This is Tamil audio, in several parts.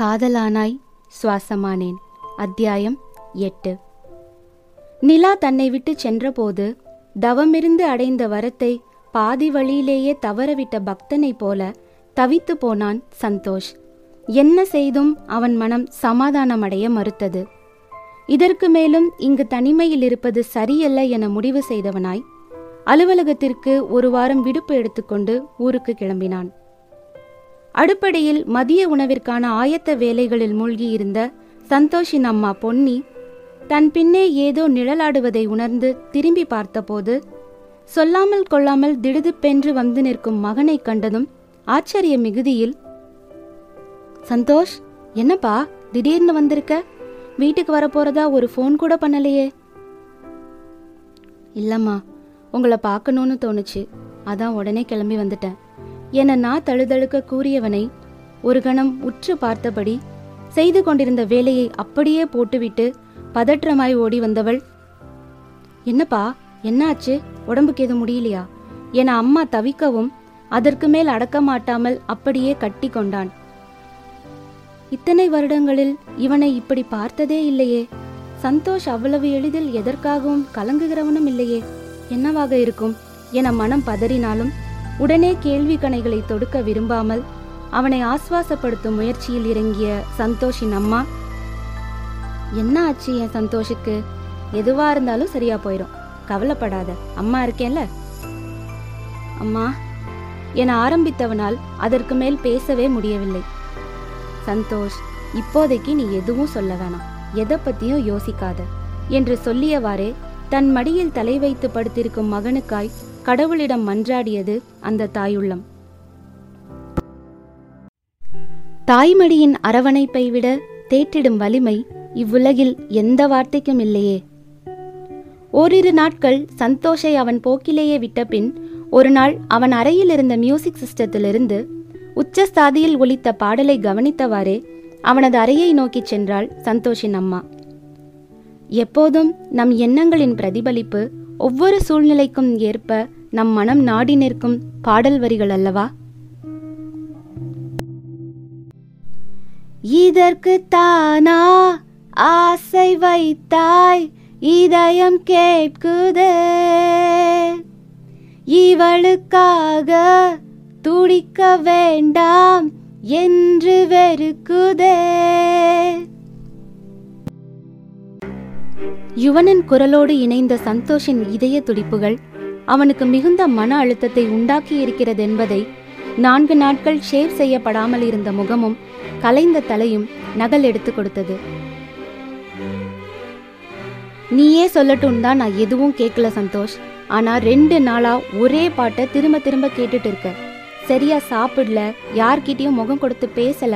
காதலானாய் சுவாசமானேன். அத்தியாயம் எட்டு. நிலா தன்னை விட்டு சென்றபோது தவமிருந்து அடைந்த வரத்தை பாதி வழியிலேயே தவறவிட்ட பக்தனைப் போல தவித்து போனான் சந்தோஷ். என்ன செய்தும் அவன் மனம் சமாதானமடைய மறுத்தது. இதற்கு மேலும் இங்கு தனிமையில் இருப்பது சரியல்ல என முடிவு செய்தவனாய் அலுவலகத்திற்கு ஒரு வாரம் விடுப்பு எடுத்துக்கொண்டு ஊருக்கு கிளம்பினான். அடுப்படையில் மதிய உணவிற்கான ஆயத்த வேலைகளில் மூழ்கியிருந்த சந்தோஷின் அம்மா பொன்னி தன் பின்னே ஏதோ நிழலாடுவதை உணர்ந்து திரும்பி பார்த்தபோது சொல்லாமல் கொள்ளாமல் திடுதிப்பென்று வந்து நிற்கும் மகனைக் கண்டதும் ஆச்சரிய மிகுதியில் சந்தோஷ் என்னப்பா? திடீர்னு வந்திருக்க? வீட்டுக்கு வரப்போறதா ஒரு ஃபோன் கூட பண்ணலையே. இல்லம்மா உங்களை பார்க்கணும்னு தோணுச்சு. அதான் உடனே கிளம்பி வந்துட்டேன். என நான் தழுதழுக்க கூறியவனை ஒரு கணம் உற்று பார்த்தபடி செய்து கொண்டிருந்த வேலையை அப்படியே போட்டுவிட்டு பதற்றமாய் ஓடி வந்தவள் என்னப்பா என்னாச்சு? உடம்புக்கு எதுவும் முடியலையா? என அம்மா தவிக்கவும் அதற்கு மேல் அடக்க மாட்டாமல் அப்படியே கட்டி கொண்டான். இத்தனை வருடங்களில் இவனை இப்படி பார்த்ததே இல்லையே. சந்தோஷ் அவ்வளவு எளிதில் எதற்காகவும் கலங்குகிறவனும் இல்லையே. என்னவாக இருக்கும்? என மனம் பதறினாலும் உடனே கேள்வி கணைகளை தொடுக்க விரும்பாமல் அவனை ஆஸ்வாசப்படுத்தும் முயற்சியில் இறங்கிய சந்தோஷின் அம்மா என்ன ஆச்சு என் சந்தோஷுக்கு? எதுவா இருந்தாலும் சரியா போயிடும் கவலைப்படாத. அம்மா இருக்கேன்ல? அம்மா என ஆரம்பித்தவனால் அதற்கு மேல் பேசவே முடியவில்லை. சந்தோஷ் இப்போதைக்கு நீ எதுவும் சொல்ல வேணாம். எதை பத்தியும் யோசிக்காத. என்று சொல்லியவாறே தன் மடியில் தலை வைத்து படுத்திருக்கும் மகனுக்காய் கடவுளிடம் மன்றாடியது அந்த தாயுள்ளம். தாய்மடியின் அரவணைப்பை விட தேற்றிடும் வலிமை இவ்வுலகில் எந்த வார்த்தைக்கும் இல்லையே. ஓரிரு நாட்கள் சந்தோஷை அவன் போக்கிலேயே விட்டபின் ஒரு நாள் அவன் அறையில் இருந்த மியூசிக் சிஸ்டத்திலிருந்து உச்சஸ்தாதியில் ஒலித்த பாடலை கவனித்தவாறே அவனது அறையை நோக்கிச் சென்றாள் சந்தோஷின் அம்மா. எப்போதும் நம் எண்ணங்களின் பிரதிபலிப்பு ஒவ்வொரு சூழ்நிலைக்கும் ஏற்ப நம் மனம் நாடி நிற்கும் பாடல் வரிகள் அல்லவா? இதற்கு தானா ஆசை வைத்தாய் இதயம் கேட்குதே. இவளுக்காக துடிக்க வேண்டாம் என்று வெறுக்குதே. யுவனின் குரலோடு இணைந்த சந்தோஷின் இதய துடிப்புகள் அவனுக்கு மிகுந்த மன அழுத்தத்தை உண்டாக்கி இருக்கிறது என்பதை நான்கு நாட்கள் ஷேவ் செய்யப்படாமல் இருந்த முகமும் கலைந்த தலையும் நகல் எடுத்து கொடுத்தது. நீயே சொல்லட்டும் தான் நான் எதுவும் கேட்கல சந்தோஷ். ஆனா ரெண்டு நாளா ஒரே பாட்டை திரும்ப திரும்ப கேட்டுட்டு இருக்க. சரியா சாப்பிடல யார்கிட்டயும் முகம் கொடுத்து பேசல.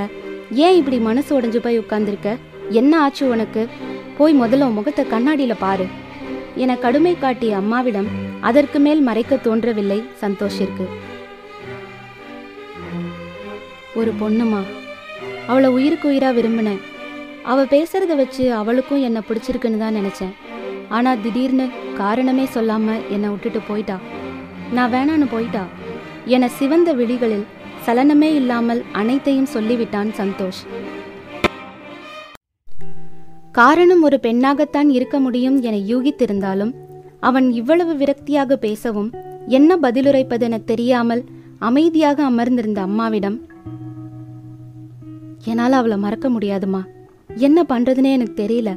ஏன் இப்படி மனசு உடைஞ்சு போய் உட்கார்ந்துருக்க? என்ன ஆச்சு உனக்கு? போய் முதல்ல முகத்தை கண்ணாடியில பாரு. என கடுமை காட்டிய அம்மாவிடம் அதற்கு மேல் மறைக்க தோன்றவில்லை சந்தோஷிற்கு. ஒரு பொண்ணுமா? அவளை உயிருக்கு உயிரா விரும்பினேன் அவ பேசுறத வச்சு அவளுக்கும் என்னை பிடிச்சிருக்குன்னு தான் நினைச்சேன். ஆனா திடீர்னு காரணமே சொல்லாம என்னை விட்டுட்டு போயிட்டா. நான் வேணான்னு போயிட்டா. என சிவந்த விழிகளில் சலனமே இல்லாமல் அனைத்தையும் சொல்லிவிட்டான் சந்தோஷ். காரணம் ஒரு பெண்ணாகத்தான் இருக்க முடியும் என யூகித்திருந்தாலும் அவன் இவ்வளவு விரக்தியாக பேசவும் என்ன பதிலுரைப்பதென தெரியாமல் அமைதியாக அமர்ந்திருந்த அம்மாவிடம் என்னால் அவளை மறக்க முடியாதுமா? என்ன பண்றதுனே எனக்கு தெரியல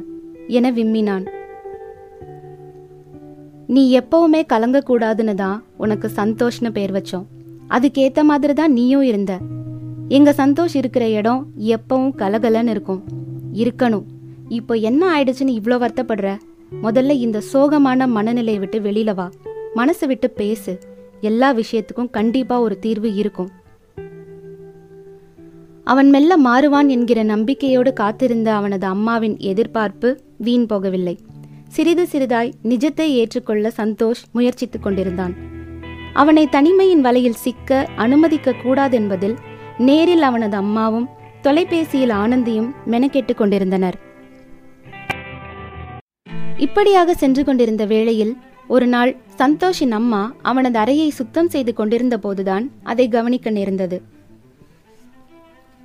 என விம்மினான். நீ எப்பவுமே கலங்கக்கூடாதுன்னு தான் உனக்கு சந்தோஷ்னு பேர் வச்சோம். அதுக்கேத்த மாதிரி தான் நீயும் இருந்த. எங்க சந்தோஷ் இருக்கிற இடம் எப்பவும் கலகலன்னு இருக்கும். இருக்கணும். இப்போ என்ன ஆயிடுச்சுன்னு இவ்வளோ வருத்தப்படுற? முதல்ல இந்த சோகமான மனநிலையை விட்டு வெளியில வா. மனசு விட்டு பேசு. எல்லா விஷயத்துக்கும் கண்டிப்பா ஒரு தீர்வு இருக்கும். அவன் மெல்ல மாறுவான் என்கிற நம்பிக்கையோடு காத்திருந்த அவனது அம்மாவின் எதிர்பார்ப்பு வீண் போகவில்லை. சிறிது சிறிதாய் நிஜத்தை ஏற்றுக்கொள்ள சந்தோஷ் முயற்சித்துக் கொண்டிருந்தான். அவனை தனிமையின் வலையில் சிக்க அனுமதிக்க கூடாதென்பதில் நேரில் அவனது அம்மாவும் தொலைபேசியில் ஆனந்தியும் மெனக்கெட்டுக் கொண்டிருந்தனர். இப்படியாக சென்று கொண்டிருந்த வேளையில் ஒரு நாள் சந்தோஷின் அம்மா அவனது அறையை சுத்தம் செய்து கொண்டிருந்த போதுதான் அதை கவனிக்க நேர்ந்தது.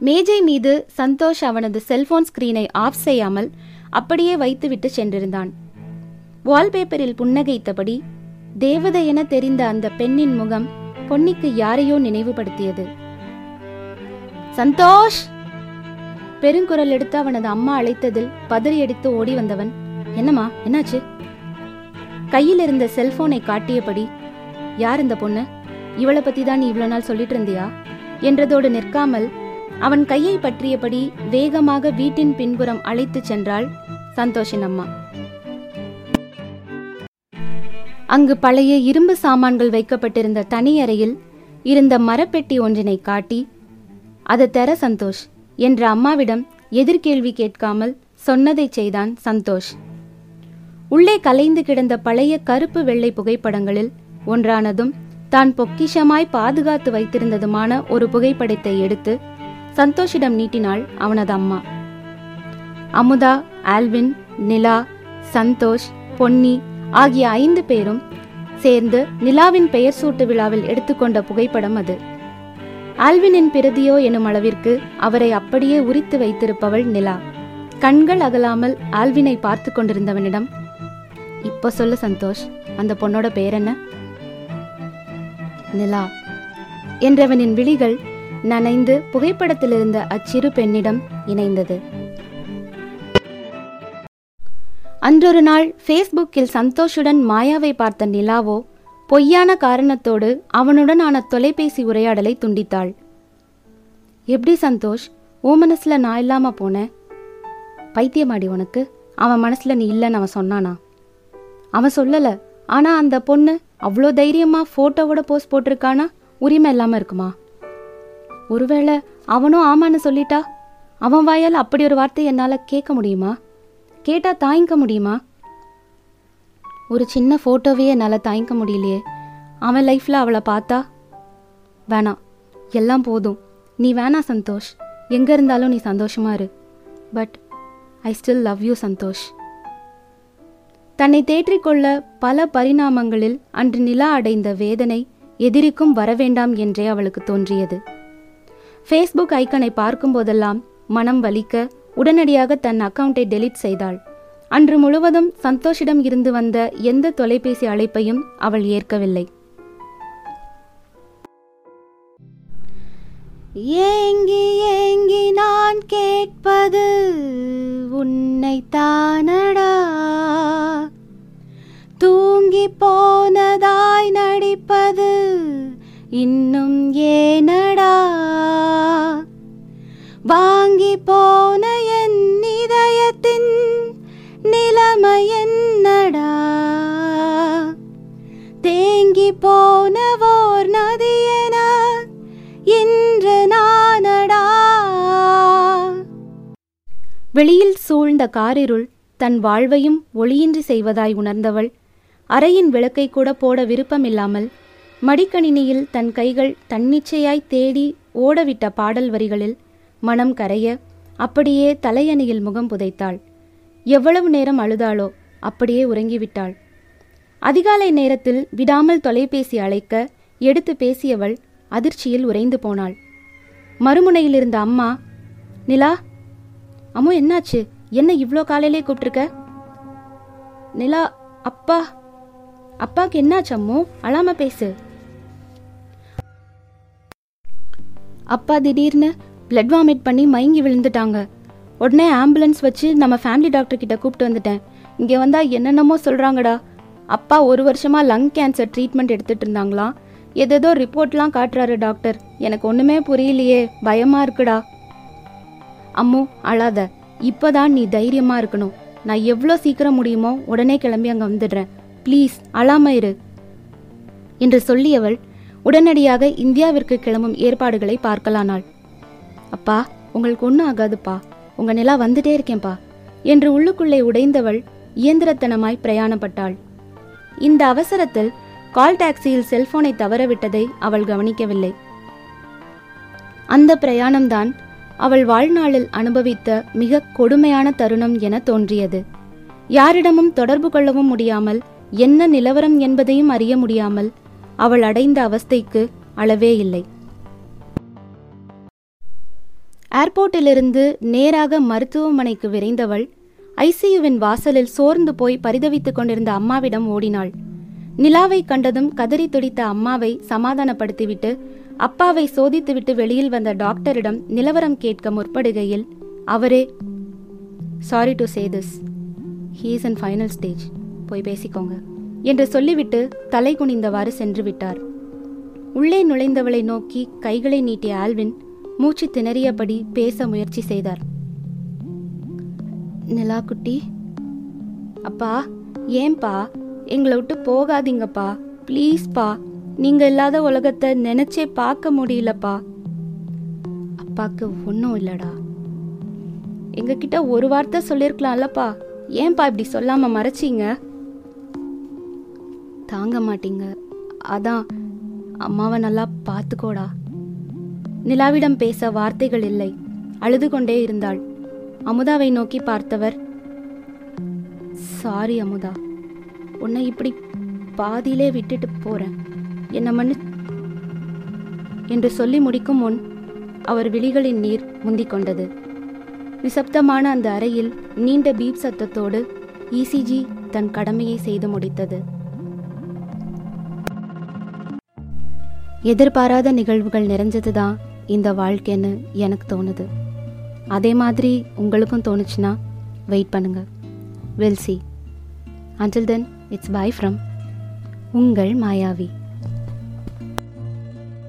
மேஜை மீது சந்தோஷ் அவனது செல்போன் ஸ்கிரீனை ஆஃப் செய்யாமல் அப்படியே வைத்துவிட்டு சென்றிருந்தான். வால்பேப்பரில் புன்னகைத்தபடி தேவதை என தெரிந்த அந்த பெண்ணின் முகம் பொன்னிக்கு யாரையோ நினைவுபடுத்தியது. சந்தோஷ்! பெருங்குரல் எடுத்து அவனது அம்மா அழைத்ததில் பதறியடித்து ஓடி வந்தவன் என்னம்மா என்னாச்சு? கையில் இருந்த செல்போனை காட்டியபடி யார் இந்த பொண்ணு? இவளை பத்தி தான் நீ இவ்வளவு நாள் சொல்லிட்டு இருந்தியா? என்றதோடு நிற்காமல் அவன் கையை பற்றியபடி வேகமாக வீட்டின் பின்புறம் அழைத்துச் சென்றாள் சந்தோஷின் அம்மா. அங்கு பழைய இரும்பு சாமான்கள் வைக்கப்பட்டிருந்த தனி அறையில் இருந்த மரப்பெட்டி ஒன்றினை காட்டி அதை தர சந்தோஷ் என்ற அம்மாவிடம் எதிர்கேள்வி கேட்காமல் சொன்னதைச் செய்தான் சந்தோஷ். உள்ளே கலைந்து கிடந்த பழைய கருப்பு வெள்ளை புகைப்படங்களில் ஒன்றானதும் தான் பொக்கிஷமாய் பாதுகாத்து வைத்திருந்ததுமான ஒரு புகைப்படத்தை எடுத்து சந்தோஷிடம் நீட்டினாள் அவனது அம்மா. அமுதா ஆல்வின் நிலா சந்தோஷ் பொன்னி ஆகிய ஐந்து பேரும் சேர்ந்து நிலாவின் பெயர் சூட்டு விழாவில் எடுத்துக்கொண்ட புகைப்படம் அது. ஆல்வினின் பிரதியோ எனும் அளவிற்கு அவரை அப்படியே உரித்து வைத்திருப்பவள் நிலா. கண்கள் அகலாமல் ஆல்வினை பார்த்து கொண்டிருந்தவனிடம் இப்போ சொல்லு சந்தோஷ். அந்த பொண்ணோட பேர் என்ன? நிலா. என்றவனின் விழிகள் நனைந்து புகைப்படத்தில் இருந்த அச்சிறு பெண்ணிடம் இணைந்தது. அன்றொரு நாள் ஃபேஸ்புக்கில் சந்தோஷுடன் மாயாவை பார்த்த நிலாவோ பொய்யான காரணத்தோடு அவனுடனான தொலைபேசி உரையாடலை துண்டித்தாள். எப்படி சந்தோஷ்? ஓ மனசில் நான் இல்லாமல் போனேன்? பைத்தியமாடி உனக்கு? அவன் மனசில் நீ இல்லைன்னு அவன் சொன்னானா? அவன் சொல்லல. ஆனா அந்த பொண்ணு அவ்வளோ தைரியமா போட்டோவோட போஸ்ட் போட்டிருக்கானா? உரிமை இல்லாம இருக்குமா? ஒருவேளை அவனும் ஆமான்னு சொல்லிட்டா? அவன் வாயால் அப்படி ஒரு வார்த்தை என்னால கேட்க முடியுமா? கேட்டா தாங்கிக்க முடியுமா? ஒரு சின்ன ஃபோட்டோவையே என்னால் தாங்கிக்க முடியலையே. அவன் லைஃப்பில் அவளை பார்த்தா வேணாம் எல்லாம் போதும். நீ வேணா சந்தோஷ். எங்கே இருந்தாலும் நீ சந்தோஷமா இரு. But I still love you Santhosh. தன்னை தேற்றிக்கொள்ள பல பரிணாமங்களில் அன்று நிலா அடைந்த வேதனை எதிரிக்கும் வரவேண்டாம் என்றே அவளுக்கு தோன்றியது. ஃபேஸ்புக் ஐக்கனை பார்க்கும்போதெல்லாம் மனம் வலிக்க உடனடியாக தன் அக்கவுண்டை டெலீட் செய்தாள். அன்று முழுவதும் சந்தோஷிடம் இருந்து வந்த எந்த தொலைபேசி அழைப்பையும் அவள் ஏற்கவில்லை. ஏங்கி ஏங்கி நான் கேட்பது உன்னை போனதாய் நடிப்பது இன்னும் ஏனடா? வாங்கி போன என் இதயத்தின் நிலைமை என்னடா? தேங்கி போனவோர் நதியன இன்று நானடா? வெளியில் சூழ்ந்த காரிருள் தன் வாழ்வையும் ஒளியின்றி செய்வதாய் உணர்ந்தவள் அறையின் விளக்கை கூட போட விருப்பமில்லாமல் மடிக்கணினியில் தன் கைகள் தன்னிச்சையாய் தேடி ஓடவிட்ட பாடல் வரிகளில் மனம் கரைய அப்படியே தலையணியில் முகம் புதைத்தாள். எவ்வளவு நேரம் அழுதாளோ அப்படியே உறங்கிவிட்டாள். அதிகாலை நேரத்தில் விடாமல் தொலைபேசி அழைக்க எடுத்து பேசியவள் அதிர்ச்சியில் உறைந்து போனாள். மறுமுனையில் இருந்த அம்மா நிலா அம்மோ என்னாச்சு? என்ன இவ்வளோ காலையிலே கூப்பிட்டுருக்க? நிலா அப்பா அப்பாக்கு என்னாச்சு அம்மு? அழாம பேசு. அப்பா திடீர்னு பிளட் வாமிட் பண்ணி மயங்கி விழுந்துட்டாங்க. உடனே ஆம்புலன்ஸ் வச்சு நம்ம ஃபேமிலி டாக்டர் கிட்ட கூப்பிட்டு வந்துட்டேன். இங்கே வந்தா என்னென்னமோ சொல்றாங்கடா. அப்பா ஒரு வருஷமா லங் கேன்சர் ட்ரீட்மெண்ட் எடுத்துட்டு இருந்தாங்களாம் எதேதோ ரிப்போர்ட்லாம் காட்டுறாரு டாக்டர் எனக்கு ஒண்ணுமே புரியலையே. பயமா இருக்குடா. அம்மு அழாத. இப்போதான் நீ தைரியமா இருக்கணும். நான் எவ்வளோ சீக்கிரம் முடியுமோ உடனே கிளம்பி அங்கே வந்துடுறேன். ப்ளீஸ் அழாம இரு. என்று சொல்லியவள் உடனடியாக இந்தியாவிற்கு கிளம்பும் ஏற்பாடுகளை பார்க்கலானாள். அப்பா உங்களுக்கு ஒன்றும் ஆகாதுப்பா. உங்க நிலா வந்துட்டே இருக்கேன்பா என்று உள்ளுக்குள்ளே உடைந்தவள் இயந்திரத்தனமாய் பிரயாணப்பட்டாள். இந்த அவசரத்தில் கால் டாக்ஸியில் செல்போனை தவறவிட்டதை அவள் கவனிக்கவில்லை. அந்த பிரயாணம்தான் அவள் வாழ்நாளில் அனுபவித்த மிக கொடுமையான தருணம் என தோன்றியது. யாரிடமும் தொடர்பு கொள்ளவும் முடியாமல் என்ன நிலவரம் என்பதையும் அறிய முடியாமல் அவள் அடைந்த அவஸ்தைக்கு அளவே இல்லை. ஏர்போர்ட்டிலிருந்து நேராக மருத்துவமனைக்கு விரைந்தவள் ஐசியுவின் வாசலில் சோர்ந்து போய் பரிதவித்துக் கொண்டிருந்த அம்மாவிடம் ஓடினாள். நிலாவை கண்டதும் கதறி துடித்த அம்மாவை சமாதானப்படுத்திவிட்டு அப்பாவை சோதித்துவிட்டு வெளியில் வந்த டாக்டரிடம் நிலவரம் கேட்க முற்படுகையில் அவரே sorry to say this he's and final stage போய் பேசிக்கோங்க என்று சொல்லிவிட்டு தலை குனிந்தவாறு சென்று விட்டார் உள்ளே நுழைந்தவளை நோக்கி கைகளை நீட்டிய ஆல்வின் மூச்சு திணறியபடி பேச முயற்சி செய்தார். நிலா குட்டி அப்பா ஏன்பா எங்களை விட்டு போகாதீங்கப்பா ப்ளீஸ்ப்பா நீங்க இல்லாத உலகத்தை நினைச்சே பார்க்க முடியலப்பா. அப்பாக்கு ஒன்றும் இல்லடா. எங்ககிட்ட ஒரு வார்த்தை சொல்லியிருக்கலாம்லப்பா ஏன்பா இப்படி சொல்லாம மறைச்சீங்க? தாங்க மாட்டீங்க. அதான் அம்மாவை நல்லா பார்த்துக்கோடா. நிலாவிடம் பேச வார்த்தைகள் இல்லை. அழுது கொண்டே இருந்தாள். அமுதாவை நோக்கி பார்த்தவர் சாரி அமுதா உன்னை இப்படி பாதியிலே விட்டுட்டு போறேன். என்ன மண்ணு என்று சொல்லி முடிக்கும் முன் அவர் விழிகளின் நீர் முந்திக் கொண்டது. நிசப்தமான அந்த அறையில் நீண்ட பீப் சத்தத்தோடு இசிஜி தன் கடமையை செய்து முடித்தது. எதிர்பாராத நிகழ்வுகள் நிறைஞ்சது தான் இந்த வாழ்க்கைன்னு எனக்கு தோணுது. அதே மாதிரி உங்களுக்கும் தோணுச்சுன்னா வெயிட் பண்ணுங்க. Will see until then it's bye from உங்கள் மாயாவி.